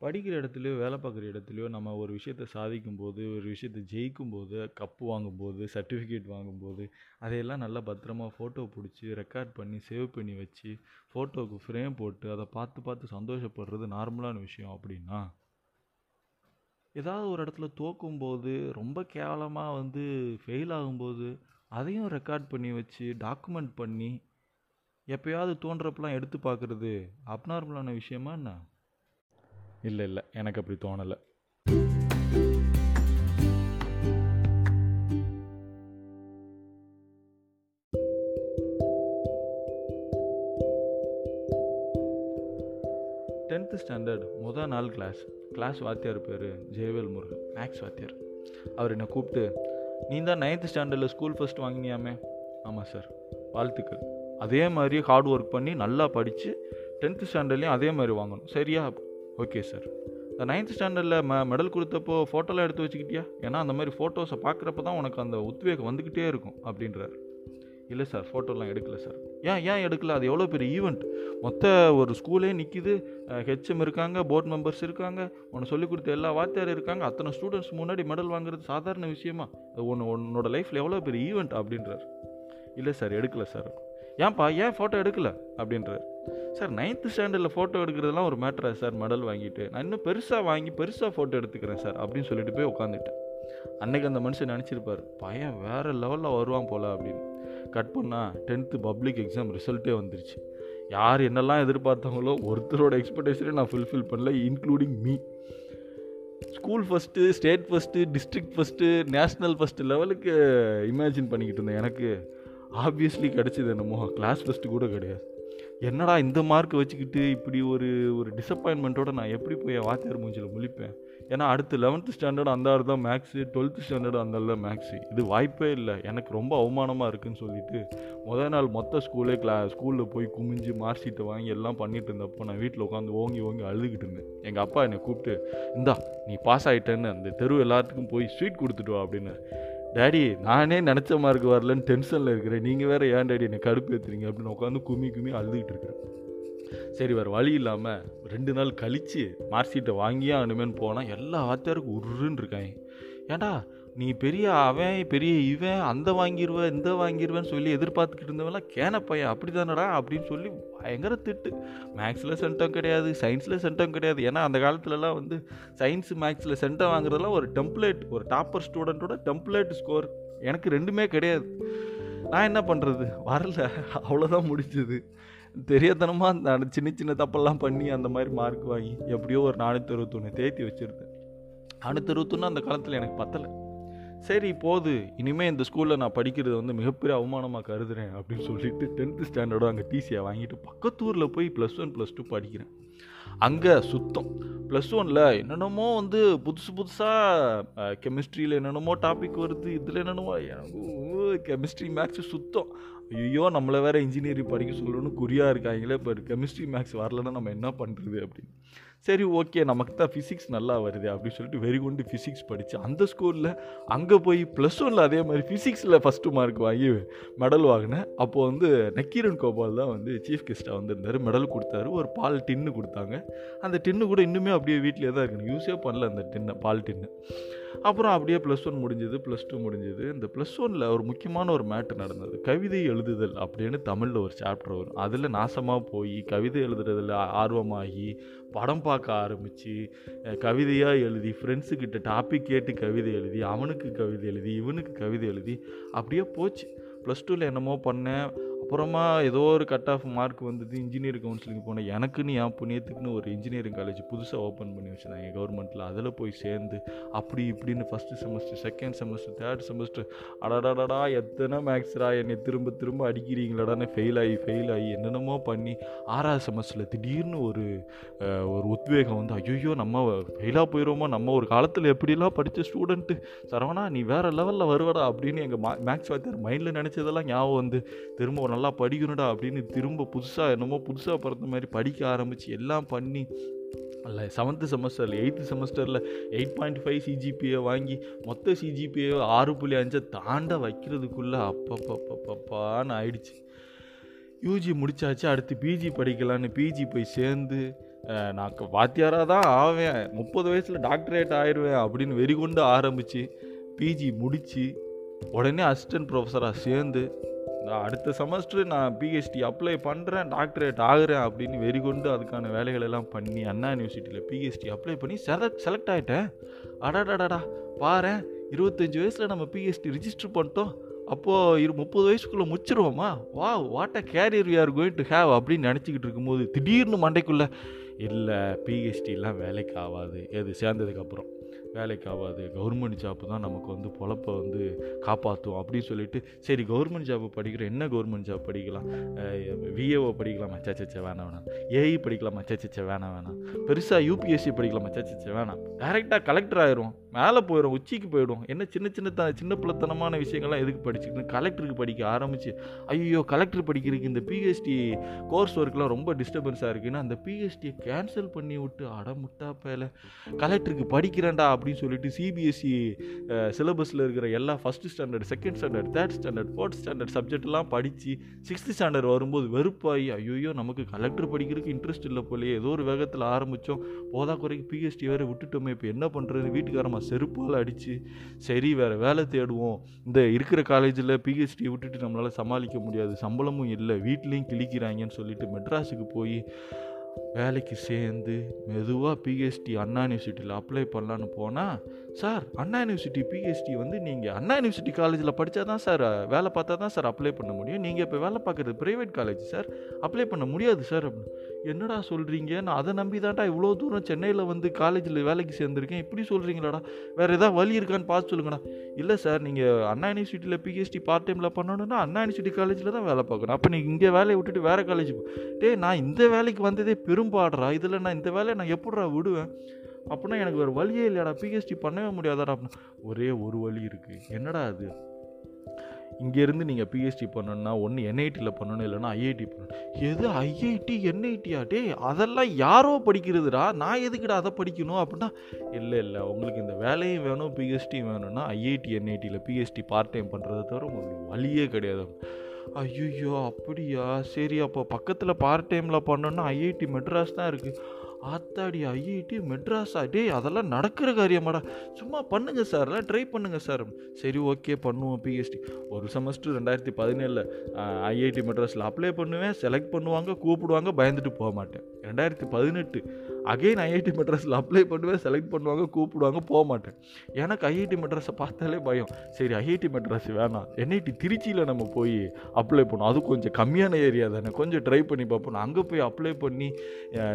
படிக்கிற இடத்துலையோ வேலை பார்க்குற இடத்துலையோ நம்ம ஒரு விஷயத்த சாதிக்கும்போது ஒரு விஷயத்த ஜெயிக்கும்போது கப்பு வாங்கும்போது சர்டிஃபிகேட் வாங்கும்போது அதையெல்லாம் நல்லா பத்திரமா ஃபோட்டோ பிடிச்சி ரெக்கார்ட் பண்ணி சேவ் பண்ணி வச்சு ஃபோட்டோவுக்கு ஃப்ரேம் போட்டு அதை பார்த்து பார்த்து சந்தோஷப்படுறது நார்மலான விஷயம் அப்படின்னா ஏதாவது ஒரு இடத்துல தோக்கும்போது ரொம்ப கேவலமாக வந்து ஃபெயில் ஆகும்போது அதையும் ரெக்கார்ட் பண்ணி வச்சு டாக்குமெண்ட் பண்ணி எப்போயாவது தோன்றப்பெல்லாம் எடுத்து பார்க்குறது அப்நார்மலான விஷயமா என்ன? இல்லை இல்லை. எனக்கு அப்படி தோணலை. டென்த்து ஸ்டாண்டர்ட் மொதல் நாள் கிளாஸ் கிளாஸ் வாத்தியார் பேர் ஜெயவேல் முருகன் மேக்ஸ் வாத்தியார். அவர் என்னை கூப்பிட்டு நீ தான் நைன்த்து ஸ்டாண்டர்டில் ஸ்கூல் ஃபஸ்ட் வாங்கினியாமே? ஆமாம் சார் வாழ்த்துக்கள். அதே மாதிரி ஹார்ட் ஒர்க் பண்ணி நல்லா படித்து டென்த்து ஸ்டாண்டர்ட்லேயும் அதே மாதிரி வாங்கணும். சரியா? Okay sir. இந்த நைன்த் ஸ்டாண்டர்டில் ம மெடல் கொடுத்தப்போ ஃபோட்டோலாம் எடுத்து வச்சுக்கிட்டியா? ஏன்னா அந்த மாதிரி ஃபோட்டோஸை பார்க்குறப்ப தான் உனக்கு அந்த உத்வேகம் வந்துக்கிட்டே இருக்கும் அப்படின்றார். இல்லை சார் ஃபோட்டோலாம் எடுக்கல சார். ஏன் ஏன் எடுக்கல? அது எவ்வளோ பெரிய ஈவெண்ட் மொத்த ஒரு ஸ்கூலே நிற்கிது ஹெச்எம் இருக்காங்க போர்ட் மெம்பர்ஸ் இருக்காங்க உனக்கு சொல்லிக் கொடுத்த எல்லா வாத்தியார் இருக்காங்க அத்தனை ஸ்டூடெண்ட்ஸ் முன்னாடி மெடல் வாங்குறது சாதாரண விஷயமா? அது ஒன்று உன்னோட லைஃப்பில் எவ்வளோ பெரிய ஈவெண்ட் அப்படின்றார். இல்லை சார் எடுக்கல சார். ஏன்ப்பா ஏன் ஃபோட்டோ எடுக்கல? அப்படின்றார் சார் நைன்த்து ஸ்டாண்டர்டில் ஃபோட்டோ எடுக்கிறதுலாம் ஒரு மேட்ரா சார் மெடல் வாங்கிட்டு. நான் இன்னும் பெருசாக வாங்கி பெருசாக ஃபோட்டோ எடுத்துக்கிறேன் சார் அப்படின்னு சொல்லிட்டு போய் உட்காந்துட்டேன் அன்னைக்கு அந்த மனுஷன் நினச்சிருப்பார் பையன் வேறு லெவலில் வருவான் போல் அப்படின்னு. கட் பண்ணால் டென்த்து பப்ளிக் எக்ஸாம் ரிசல்ட்டே வந்துருச்சு. யார் என்னெல்லாம் எதிர்பார்த்தாங்களோ ஒருத்தரோட எக்ஸ்பெக்டேஷனே நான் ஃபுல்ஃபில் பண்ணல including me school first state first district first national first லெவலுக்கு இமேஜின் பண்ணிக்கிட்டு இருந்தேன் எனக்கு. ஆப்வியஸ்லி கிடச்சிது என்னமோ. கிளாஸ் ஃபஸ்ட்டு கூட கிடையாது. என்னடா இந்த மார்க் வச்சுக்கிட்டு இப்படி ஒரு ஒரு டிசப்பாயின்மெண்ட்டோட நான் எப்படி போய் வாத்தியார் மூஞ்சில் முழிப்பேன்? ஏன்னா அடுத்து லெவன்த்து ஸ்டாண்டர்ட் அந்த ஆறு தான் மேக்ஸு டுவெல்த்து ஸ்டாண்டர்ட் அந்த ஆள் தான் மேக்ஸு இது வாய்ப்பே இல்லை. எனக்கு ரொம்ப அவமானமாக இருக்குதுன்னு சொல்லிட்டு முதல் நாள் மொத்த ஸ்கூலே கிளா ஸ்கூலில் போய் குமிஞ்சு மார்க் ஷீட்டை வாங்கி எல்லாம் பண்ணிட்டு இருந்தப்போ நான் வீட்டில் உட்காந்து ஓங்கி ஓங்கி அழுதுகிட்டு இருந்தேன். எங்கள் அப்பா என்னை கூப்பிட்டு இந்தா நீ பாஸ் ஆகிட்டேன்னு அந்த தெரு எல்லாத்துக்கும் போய் ஸ்வீட் கொடுத்துட்டு வா அப்படின்னு. டேடி நானே நினச்ச மார்க் வரலன்னு டென்ஷனில் இருக்கிறேன். நீங்கள் வேறு ஏன் டேடி என்னை கடுப்பு ஏற்றுறீங்க அப்படின்னு உட்காந்து கும்மி கும்மி அழுதுகிட்டு இருக்கிறேன். சரி வேறு வழி இல்லாமல் ரெண்டு நாள் கழித்து மார்க் ஷீட்டை வாங்கியே ஆகணுமேன்னு போனால் எல்லா வாத்தியாருக்கும் உருன்னு இருக்காங்க. ஏன்டா நீ பெரிய அவன் பெரிய இவன் அந்த வாங்கிடுவேன் இந்த வாங்கிடுவேன்னு சொல்லி எதிர்பார்த்துக்கிட்டு இருந்தவெல்லாம் கேன பையன் அப்படி தானடா அப்படின்னு சொல்லி பயங்கர திட்டு. மேக்ஸில் சென்டம் கிடையாது சயின்ஸில் சென்டம் கிடையாது. ஏன்னா அந்த காலத்துலலாம் வந்து சயின்ஸ் மேக்ஸில் சென்டம் வாங்குறதெல்லாம் ஒரு டெம்ப்ளேட் ஒரு டாப்பர் ஸ்டூடெண்ட்டோட டெம்ப்ளேட் ஸ்கோர் எனக்கு ரெண்டுமே கிடையாது. நான் என்ன பண்ணுறது வரல. அவ்வளோதான் முடிஞ்சது. தெரியாதனமாக அந்த சின்ன சின்ன தப்பெல்லாம் பண்ணி அந்த மாதிரி மார்க் வாங்கி எப்படியோ ஒரு நானூற்றி அறுபத்தொன்று தேத்தி வச்சுருந்தேன். நானூற்றி அறுபத்தொன்று அந்த காலத்தில் எனக்கு பத்தலை. சரி போது. இனிமேல் இந்த ஸ்கூலில் நான் படிக்கிறது வந்து மிகப்பெரிய அவமானமாக கருதுறேன் அப்படின்னு சொல்லிட்டு டென்த்து ஸ்டாண்டர்டும் அங்கே டிசியை வாங்கிட்டு பக்கத்தூரில் போய் ப்ளஸ் ஒன் ப்ளஸ் டூ படிக்கிறேன். அங்கே சுத்தம். ப்ளஸ் ஒனில் என்னென்னமோ வந்து புதுசு புதுசாக கெமிஸ்ட்ரியில் என்னென்னமோ டாபிக் வருது இதில் என்னென்னமோ எனக்கு கெமிஸ்ட்ரி மேக்ஸு சுத்தம். ஐயோ நம்மளை வேறு இன்ஜினியரிங் படிக்க சொல்லணும்னு குறியாக இருக்காங்களே இப்போ கெமிஸ்ட்ரி மேக்ஸ் வரலன்னா நம்ம என்ன பண்ணுறது அப்படின்னு. சரி ஓகே நமக்கு தான் ஃபிசிக்ஸ் நல்லா வருது அப்படின்னு சொல்லிட்டு வெறி கொண்டு ஃபிசிக்ஸ் படித்து அந்த ஸ்கூலில் அங்கே போய் ப்ளஸ் ஒனில் அதே மாதிரி ஃபிசிக்ஸில் ஃபஸ்ட்டு மார்க் வாங்கி மெடல் வாங்கினேன். அப்போது வந்து நக்கீரன் கோபால் தான் வந்து சீஃப் கெஸ்ட்டாக வந்திருந்தார். மெடல் கொடுத்தாரு. ஒரு பால் டின்னு கொடுத்தாங்க. அந்த டின்னு கூட இன்னுமே அப்படியே வீட்டிலே தான் இருக்கணும் யூஸே பண்ணல அந்த டின்னை பால் டின்னு அப்புறம் அப்படியே ப்ளஸ் ஒன் முடிஞ்சது ப்ளஸ் டூ முடிஞ்சது. இந்த ப்ளஸ் ஒனில் ஒரு முக்கியமான ஒரு மேட்ரு நடந்தது. கவிதை எழுதுதல் அப்படின்னு தமிழில் ஒரு சாப்டர் வரும். அதில் நாசமாக போய் கவிதை எழுதுறதில் ஆர்வமாகி படம் பார்க்க ஆரம்பித்து கவிதையாக எழுதி ஃப்ரெண்ட்ஸுக்கிட்ட டாபிக் கேட்டு கவிதை எழுதி அவனுக்கு கவிதை எழுதி இவனுக்கு கவிதை எழுதி அப்படியே போச்சு. ப்ளஸ் டூவில் என்னமோ பண்ணேன். அப்புறமா ஏதோ ஒரு கட் ஆஃப் மார்க் வந்தது இன்ஜினியரிங் கவுன்சிலிங் போனேன். எனக்குன்னு என் புண்ணியத்துக்குன்னு ஒரு இன்ஜினியரிங் காலேஜ் புதுசாக ஓப்பன் பண்ணி வச்சுருந்தாங்க கவர்மெண்ட்டில் அதில் போய் சேர்ந்து அப்படி இப்படின்னு first semester second semester third semester அடடடா எத்தனை மேக்ஸ்ரா என்னை திரும்ப திரும்ப அடிக்கிறீங்களாடான்னு ஃபெயில் ஆகி ஃபெயில் ஆகி என்னென்னமோ பண்ணி ஆறாவது செமஸ்டரில் திடீர்னு ஒரு ஒரு உத்வேகம் வந்து ஐயோ நம்ம ஃபெயிலாக போயிடுவோமோ நம்ம ஒரு காலத்தில் எப்படிலாம் படித்த ஸ்டூடெண்ட்டு சரவணா நீ வேறு லெவலில் வருவடா அப்படின்னு எங்கள் மா மேக்ஸ் வாத்தியார் மைண்டில் நினச்சதெல்லாம் ஞாபகம் வந்து திரும்ப ஒரு நல்லா படிக்கணும்டா அப்படின்னு திரும்ப புதுசாக என்னமோ புதுசாக பிறந்த மாதிரி படிக்க ஆரம்பித்து எல்லாம் பண்ணி அல்ல செவன்த்து செமஸ்டரில் எயித்து செமஸ்டரில் எயிட் பாயிண்ட் ஃபைவ் சிஜிபிஏ வாங்கி மொத்த சிஜிபிஏ ஆறு புள்ளி அஞ்சை தாண்ட வைக்கிறதுக்குள்ளே அப்பப்பப்பப்பான்னு ஆயிடுச்சு. யூஜி முடிச்சாச்சு அடுத்து பிஜி படிக்கலான்னு பிஜி போய் சேர்ந்து நான் வாத்தியாராக தான் ஆவேன். முப்பது வயசில் டாக்டரேட் ஆயிடுவேன் அப்படின்னு வெறிகொண்டு ஆரம்பித்து பிஜி முடித்து உடனே அசிஸ்டன்ட் ப்ரொஃபஸராக சேர்ந்து அடுத்த செமஸ்டர் நான் பிஹெச்டி அப்ளை பண்ணுறேன் டாக்டரேட் ஆகிறேன் அப்படின்னு வெறிகொண்டு அதுக்கான வேலைகள் எல்லாம் பண்ணி அண்ணா யூனிவர்சிட்டியில் பிஹெச்டி அப்ளை பண்ணி செலக்ட் செலக்ட் ஆகிட்டேன் அடாடாடாடா பாரு இருபத்தஞ்சி வயசில் நம்ம பிஹெச்டி ரிஜிஸ்டர் பண்ணிட்டோம். அப்போது இரு முப்பது வயசுக்குள்ளே முச்சிருவோமா வா what a career we are going to have அப்படின்னு நினச்சிக்கிட்டு இருக்கும்போது திடீர்னு மண்டைக்குள்ளே இல்லை பிஹெச்டிலாம் வேலைக்கு ஆகாது எது சேர்ந்ததுக்கப்புறம் வேலைக்கு ஆகாது கவர்மெண்ட் ஜாப்பு தான் நமக்கு வந்து பொழப்பை வந்து காப்பாற்றும் அப்படின்னு சொல்லிட்டு சரி கவர்மெண்ட் ஜாப்பு படிக்கிறோம். என்ன கவர்மெண்ட் ஜாப் படிக்கலாம்? விஏஓ படிக்கலாமா. சச்சச்ச வேணாம் வேணாம். ஏஇ படிக்கலாமா. சச்சச்ச வேணாம் வேணாம். பெருசாக யூபிஎஸ்சி படிக்கலாமா. சச்சச்ச வேணாம். டேரெக்டாக கலெக்டர் ஆயிரும் மேலே போயிடும் உச்சிக்கு போயிடும். என்ன சின்ன சின்ன த சின்ன பிள்ளைத்தனமான விஷயங்கள்லாம் எதுக்கு படிச்சுக்கணும் கலெக்டருக்கு படிக்க ஆரம்பிச்சு. ஐயோ கலெக்டர் படிக்கிறதுக்கு இந்த பிஹெச்டி கோர்ஸ் ஒர்க்லாம் ரொம்ப டிஸ்டர்பன்ஸாக இருக்குன்னு அந்த பிஹெச்டியை கேன்சல் பண்ணி விட்டு அடமுட்டா பேல கலெக்டருக்கு படிக்கிறேன்டா அப்படின்னு சொல்லிட்டு சிபிஎஸ்சி சிலபஸில் இருக்கிற எல்லா first standard second standard third standard fourth standard சப்ஜெக்ட்லாம் படித்து சிக்ஸ்த் ஸ்டாண்டர்ட் வரும்போது வெறுப்பாகி ஐயோ நமக்கு கலெக்டர் படிக்கிறதுக்கு இன்ட்ரெஸ்ட் இல்லை போலயே. ஏதோ ஒரு வேகத்தில் ஆரம்பித்தோம் போதா குறைக்கு பிஹெச்டி வேறு விட்டுட்டோமே இப்போ என்ன பண்ணுறது நம்ம செருப்பால் அடித்து சரி வேறு வேலை தேடுவோம். இந்த இருக்கிற காலேஜில் பிஹெச்டி விட்டுட்டு நம்மளால் சமாளிக்க முடியாது. சம்பளமும் இல்லை. வீட்லேயும் கிழிக்கிறாங்கன்னு சொல்லிட்டு மெட்ராஸுக்கு போய் வேலைக்கு சேர்ந்து மெதுவாக பிஹெச்டி அண்ணா யூனிவர்சிட்டியில் அப்ளை பண்ணலான்னு போனால் சார் அண்ணா யூனிவர்சிட்டி பிஹெச்டி வந்து நீங்கள் அண்ணா யூனிவர்சிட்டி காலேஜில் படித்தா தான் சார் வேலை பார்த்தா தான் சார் அப்ளை பண்ண முடியும். நீங்கள் இப்போ வேலை பார்க்குறது ப்ரைவேட் காலேஜ் சார் அப்ளை பண்ண முடியாது சார். அப்படின்னு. என்னடா சொல்கிறீங்க நான் அதை நம்பி தான்டா இவ்வளோ தூரம் சென்னையில் வந்து காலேஜில் வேலைக்கு சேர்ந்துருக்கேன். இப்படி சொல்கிறீங்களாடா வேறு எதாவது வழி இருக்கான்னு பார்த்து சொல்லுங்கடா. இல்லை சார் நீங்கள் அண்ணா யூனிவர்சிட்டியில் பிஹெச்டி பார்ட் டைமில் பண்ணணுன்னா அண்ணா யூனிவர்சிட்டி காலேஜில் தான் வேலை பார்க்கணும். அப்போ நீங்கள் இங்கே வேலையை விட்டுட்டு வேறு காலேஜ் டே நான் இந்த வேலைக்கு வந்ததே விரும்பாடுறா இதில் நான் இந்த வேலையை நான் எப்படிடா விடுவேன்? அப்படின்னா எனக்கு வேறு வழியே இல்லையாடா. பிஹெச்டி பண்ணவே முடியாதாடா அப்படின்னா. ஒரே ஒரு வழி இருக்குது என்னடா அது? இங்கேருந்து நீங்கள் பிஹெச்டி பண்ணணும்னா ஒன்று என்ஐடியில் பண்ணணும் இல்லைன்னா ஐஐடி பண்ணணும். எது ஐஐடி என்ஐடியா டே அதெல்லாம் யாரோ படிக்கிறதுடா. நான் எதுக்குடா அதை படிக்கணும் அப்படின்னா? இல்லை இல்லை. உங்களுக்கு இந்த வேலையும் வேணும் பிஹெச்டியும் வேணும்னா ஐஐடி என்ஐடியில் பிஹெச்டி பார்ட் டைம் பண்ணுறத தவிர உங்களுக்கு வழியே கிடையாது. ஐயோ அப்படியா? சரி அப்போ பக்கத்தில் பார்ட் டைமில் பண்ணோன்னா ஐஐடி மெட்ராஸ் தான் இருக்குது ஆத்தாடி ஐஐடி மெட்ராஸா? டேய் அதெல்லாம் நடக்கிற காரியமாடா. சும்மா பண்ணுங்க சார் எல்லாம் ட்ரை பண்ணுங்க சார் சரி ஓகே பண்ணுவோம் பிஹெச்டி ஒரு செமஸ்டர் ரெண்டாயிரத்தி பதினேழில் ஐஐடி மெட்ராஸில் அப்ளை பண்ணுவேன் செலக்ட் பண்ணுவாங்க கூப்பிடுவாங்க பயந்துட்டு போக மாட்டேன். ரெண்டாயிரத்தி பதினெட்டு. அகைன் ஐஐடி மெட்ராஸில் அப்ளை பண்ணுவேன் செலக்ட் பண்ணுவாங்க கூப்பிடுவாங்க போக மாட்டேன் எனக்கு ஐஐடி மெட்ராஸை பார்த்தாலே பயம். சரி ஐஐடி மெட்ராஸ் வேணாம். என்ஐடி திருச்சியில் நம்ம போய் அப்ளை பண்ணோம். அது கொஞ்சம் கம்மியான ஏரியா தானே. கொஞ்சம் ட்ரை பண்ணி பார்ப்போம். அங்கே போய் அப்ளை பண்ணி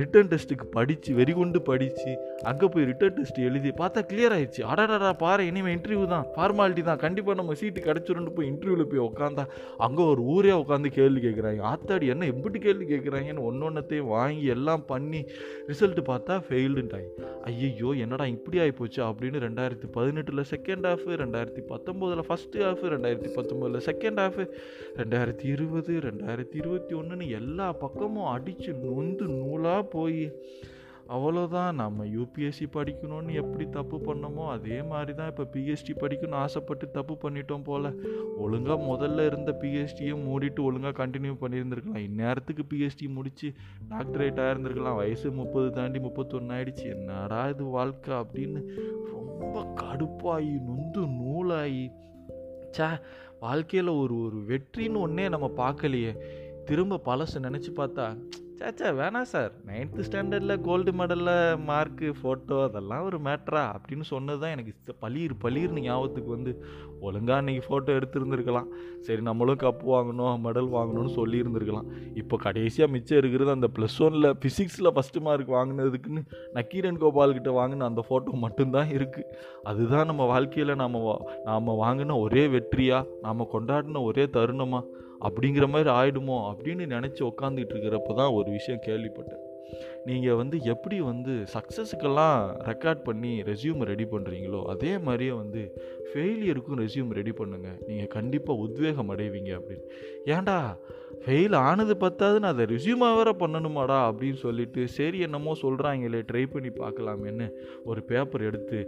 ரிட்டன் டெஸ்ட்டுக்கு படித்து வெறிகுண்டு படித்து அங்கே போய் ரிட்டன் டெஸ்ட் எழுதி பார்த்தா கிளியர் ஆயிடுச்சு. அடடா பாரு இனிமேல் இன்டர்வியூ தான். ஃபார்மாலிட்டி தான். கண்டிப்பாக நம்ம சீட்டு கிடச்சிருன்னு போய் இன்டர்வியூவில் போய் உட்காந்தா அங்கே ஒரு ஊரே உட்காந்து கேள்வி கேட்குறாங்க ஆத்தாடி என்ன எப்படி கேள்வி கேட்குறாங்கன்னு ஒன்று ஒன்றத்தையும் வாங்கி எல்லாம் பண்ணி ரிசல்ட் ரிசல்ட்டு பார்த்தா ஃபெயில்டுன்ட்டாங்க ஐயையோ என்னடா இப்படி ஆகிப்போச்சு அப்படின்னு ரெண்டாயிரத்தி பதினெட்டில் செகண்ட் ஹாஃபு ரெண்டாயிரத்தி பத்தொம்போதில் ஃபஸ்ட்டு ஹாஃபு ரெண்டாயிரத்தி பத்தொம்போதில் செகண்ட் ஹாஃபு ரெண்டாயிரத்தி இருபது ரெண்டாயிரத்தி இருபத்தி ஒன்றுன்னு எல்லா பக்கமும் அடித்து நொந்து நூலாக போய். அவ்வளோதான் நம்ம யூபிஎஸ்சி படிக்கணும்னு எப்படி தப்பு பண்ணோமோ அதே மாதிரி தான் இப்போ பிஹெச்டி படிக்கணும்னு ஆசைப்பட்டு தப்பு பண்ணிட்டோம் போல். ஒழுங்காக முதல்ல இருந்த பிஹெச்டியை மூடிட்டு ஒழுங்காக கண்டினியூ பண்ணியிருந்துருக்கலாம். இந்நேரத்துக்கு பிஹெச்டி முடித்து டாக்டரேட் ஆயிருந்திருக்கலாம். வயசு முப்பது தாண்டி முப்பத்தொன்று ஆயிடுச்சு. என்னடா இது வாழ்க்கை அப்படின்னு ரொம்ப கடுப்பாகி நொந்து நூலாகி சே வாழ்க்கையில் ஒரு ஒரு வெற்றின்னு ஒன்றே நம்ம பார்க்கலையே. திரும்ப பழசு நினச்சி பார்த்தா சாச்சா வேணாம் சார். நைன்த்து ஸ்டாண்டர்டில் கோல்டு மெடலில் மார்க்கு ஃபோட்டோ அதெல்லாம் ஒரு மேட்ரா அப்படின்னு சொன்னது தான் எனக்கு பளிர் பளிர்னு ஞாபகத்துக்கு வந்து ஒழுங்காக அன்றைக்கி ஃபோட்டோ எடுத்திருந்துருக்கலாம். சரி நம்மளும் கப் வாங்கணும் மெடல் வாங்கணும்னு சொல்லியிருந்துருக்கலாம். இப்போ கடைசியாக மிச்சம் இருக்கிறது அந்த ப்ளஸ் ஒனில் ஃபிசிக்ஸில் ஃபஸ்ட்டு மார்க் வாங்கினதுக்குன்னு நக்கீரன் கோபால்கிட்ட வாங்கின அந்த ஃபோட்டோ மட்டும்தான் இருக்குது அதுதான் நம்ம வாழ்க்கையில் நாம் நாம் வாங்கின ஒரே வெற்றியாக நாம் கொண்டாடின ஒரே தருணமாக அப்படிங்கிற மாதிரி ஆயிடுமோ அப்படின்னு நினச்சி உக்காந்துக்கிட்டு இருக்கிறப்ப தான் ஒரு விஷயம் கேள்விப்பட்டேன். நீங்கள் வந்து எப்படி வந்து சக்ஸஸுக்கெல்லாம் ரெக்கார்ட் பண்ணி ரெசியூம் ரெடி பண்ணுறீங்களோ அதே மாதிரியே வந்து ஃபெயிலியருக்கும் ரெஸ்யூம் ரெடி பண்ணுங்கள் நீங்கள் கண்டிப்பாக உத்வேகம் அடைவீங்க அப்படின்னு. ஏன்டா ஃபெயில் ஆனது பத்தாது நான் அதை ரெஸ்யூமாக வேற பண்ணணுமாடா அப்படின்னு சொல்லிட்டு சரி என்னமோ சொல்கிறாங்களே ட்ரை பண்ணி பார்க்கலாமேன்னு ஒரு பேப்பர் எடுத்து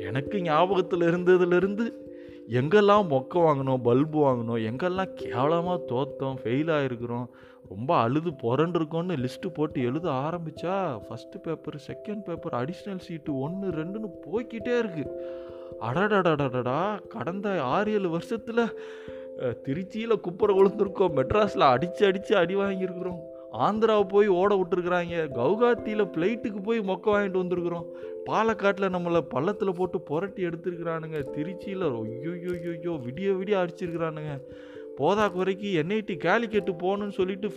எனக்கு ஞாபகத்தில் இருந்ததுலேருந்து எங்கெல்லாம் மொக்க வாங்கினோம் பல்பு வாங்கினோம் எங்கெல்லாம் கேவலமாக தோத்தோம் ஃபெயில் ஆகிருக்கிறோம் ரொம்ப அழுது புரண்டிருக்கோன்னு லிஸ்ட்டு போட்டு எழுத ஆரம்பித்தா first paper second paper additional sheet ஒன்று ரெண்டுன்னு போய்க்கிட்டே இருக்குது அடடடடடா கடந்த ஆறு ஏழு வருஷத்தில் திருச்சியில் குப்பரை விழுந்திருக்கோம் மெட்ராஸில் அடித்து அடித்து அடி வாங்கியிருக்கிறோம். ஆந்திராவை போய் ஓட விட்டுருக்குறாங்க கவுகாத்தியில் ஃப்ளைட்டுக்கு போய் மொக்க வாங்கிட்டு வந்திருக்கிறோம். பாலக்காட்டில் நம்மளை பள்ளத்தில் போட்டு புரட்டி எடுத்துருக்குறானுங்க. திருச்சியில் ஐயோ விடிய விடிய அடிச்சிருக்கிறானுங்க. போதா குறைக்கு என்ஐடி கேலிக்கெட்டு போகணுன்னு சொல்லிட்டு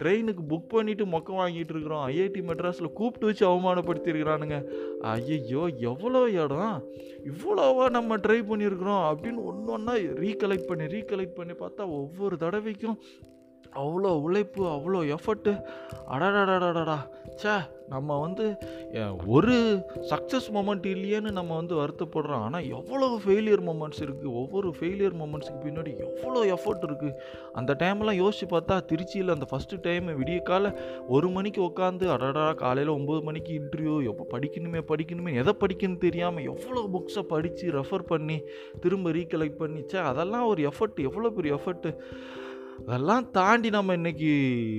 ட்ரெயினுக்கு புக் பண்ணிவிட்டு மொக்க வாங்கிட்டு இருக்கிறோம். ஐஐடி மெட்ராஸில் கூப்பிட்டு வச்சு அவமானப்படுத்தியிருக்கிறானுங்க ஐயையோ எவ்வளோ இடம்? இவ்வளோவா நம்ம ட்ரை பண்ணியிருக்கிறோம் அப்படின்னு ஒன்று ஒன்றா ரீகலெக்ட் பண்ணி ரீகலெக்ட் பண்ணி பார்த்தா ஒவ்வொரு தடவைக்கும் அவ்வளோ உழைப்பு அவ்வளோ எஃபர்ட்டு அடடடடடா சே நம்ம வந்து ஒரு சக்ஸஸ் மொமெண்ட் இல்லையேன்னு நம்ம வந்து வருத்தப்படுறோம். ஆனால் எவ்வளோ ஃபெயிலியர் மொமெண்ட்ஸ் இருக்குது ஒவ்வொரு ஃபெயிலியர் மொமெண்ட்ஸுக்கு பின்னாடி எவ்வளோ எஃபர்ட் இருக்குது அந்த டைம்லாம் யோசித்து பார்த்தா திருச்சியில் அந்த ஃபஸ்ட்டு டைம் விடிய கால ஒரு மணிக்கு உட்காந்து அடடா காலையில் ஒம்பது மணிக்கு இன்டர்வியூ எப்போ படிக்கணுமே படிக்கணுமே எதை படிக்கணும்னு தெரியாமல் எவ்வளோ புக்ஸை படித்து ரெஃபர் பண்ணி திரும்ப ரீகலெக்ட் பண்ணிச்சா அதெல்லாம் ஒரு எஃபர்ட் எவ்வளோ பெரிய எஃபர்ட்டு அதெல்லாம் தாண்டி நம்ம இன்றைக்கி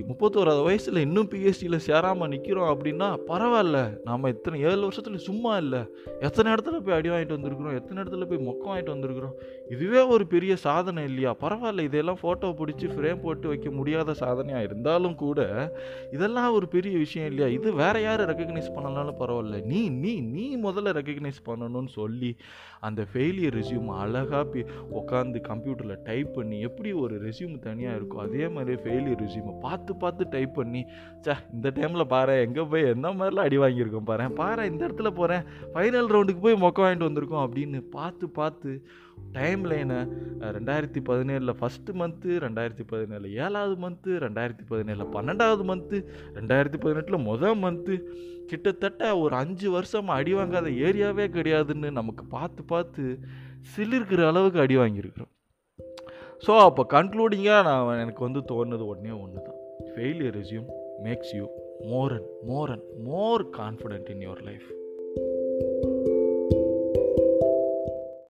முப்பத்தோராது வயசில் இன்னும் பிஎஸ்டியில் சேராமல் நிற்கிறோம் அப்படின்னா பரவாயில்ல. நம்ம இத்தனை ஏழு வருஷத்தில் சும்மா இல்லை. எத்தனை இடத்துல போய் அடி வாங்கிட்டு வந்திருக்கிறோம்? எத்தனை இடத்துல போய் மொக்கம் வாங்கிட்டு வந்திருக்கிறோம்? இதுவே ஒரு பெரிய சாதனை இல்லையா? பரவாயில்ல இதெல்லாம் ஃபோட்டோ பிடிச்சி ஃப்ரேம் போட்டு வைக்க முடியாத சாதனையாக இருந்தாலும் கூட இதெல்லாம் ஒரு பெரிய விஷயம் இல்லையா? இது வேறு யார் ரெக்கக்னைஸ் பண்ணலாம்னு பரவாயில்ல. நீ நீ நீ முதல்ல ரெக்கக்னைஸ் பண்ணணும்னு சொல்லி அந்த ஃபெயிலியர் ரெசியூம் அழகாக உட்காந்து கம்ப்யூட்டரில் டைப் பண்ணி எப்படி ஒரு ரெசியூம் தனியாக இருக்கும். அதே மாதிரி ஃபெயிலியர் ரெசியூமை பார்த்து பார்த்து டைப் பண்ணி சே இந்த டைமில் பாரு எங்கே போய் எந்த மாதிரிலாம் அடி வாங்கியிருக்கோம் பாரு? பாரு இந்த இடத்துல போகிறேன் ஃபைனல் ரவுண்டுக்கு போய் மொக்க வாங்கிட்டு வந்திருக்கோம் அப்படின்னு பார்த்து பார்த்து டைம் லைனை ரெண்டாயிரத்தி பதினேழில் ஃபஸ்ட்டு மந்த்து ரெண்டாயிரத்தி பதினேழில் ஏழாவது மந்த்து ரெண்டாயிரத்தி பதினேழில் பன்னெண்டாவது மந்த்து ரெண்டாயிரத்தி பதினெட்டில் மொதல் மந்த்து கிட்டத்தட்ட ஒரு அஞ்சு வருஷமாக அடி வாங்காத ஏரியாவே கிடையாதுன்னு நமக்கு பார்த்து பார்த்து சிலிருக்கிற அளவுக்கு அடி வாங்கியிருக்கிறோம். ஸோ அப்போ கன்க்ளூடிங்காக நான் எனக்கு வந்து தோணுது உடனே ஒன்று தான் failure resume makes you more and more and more confident in your life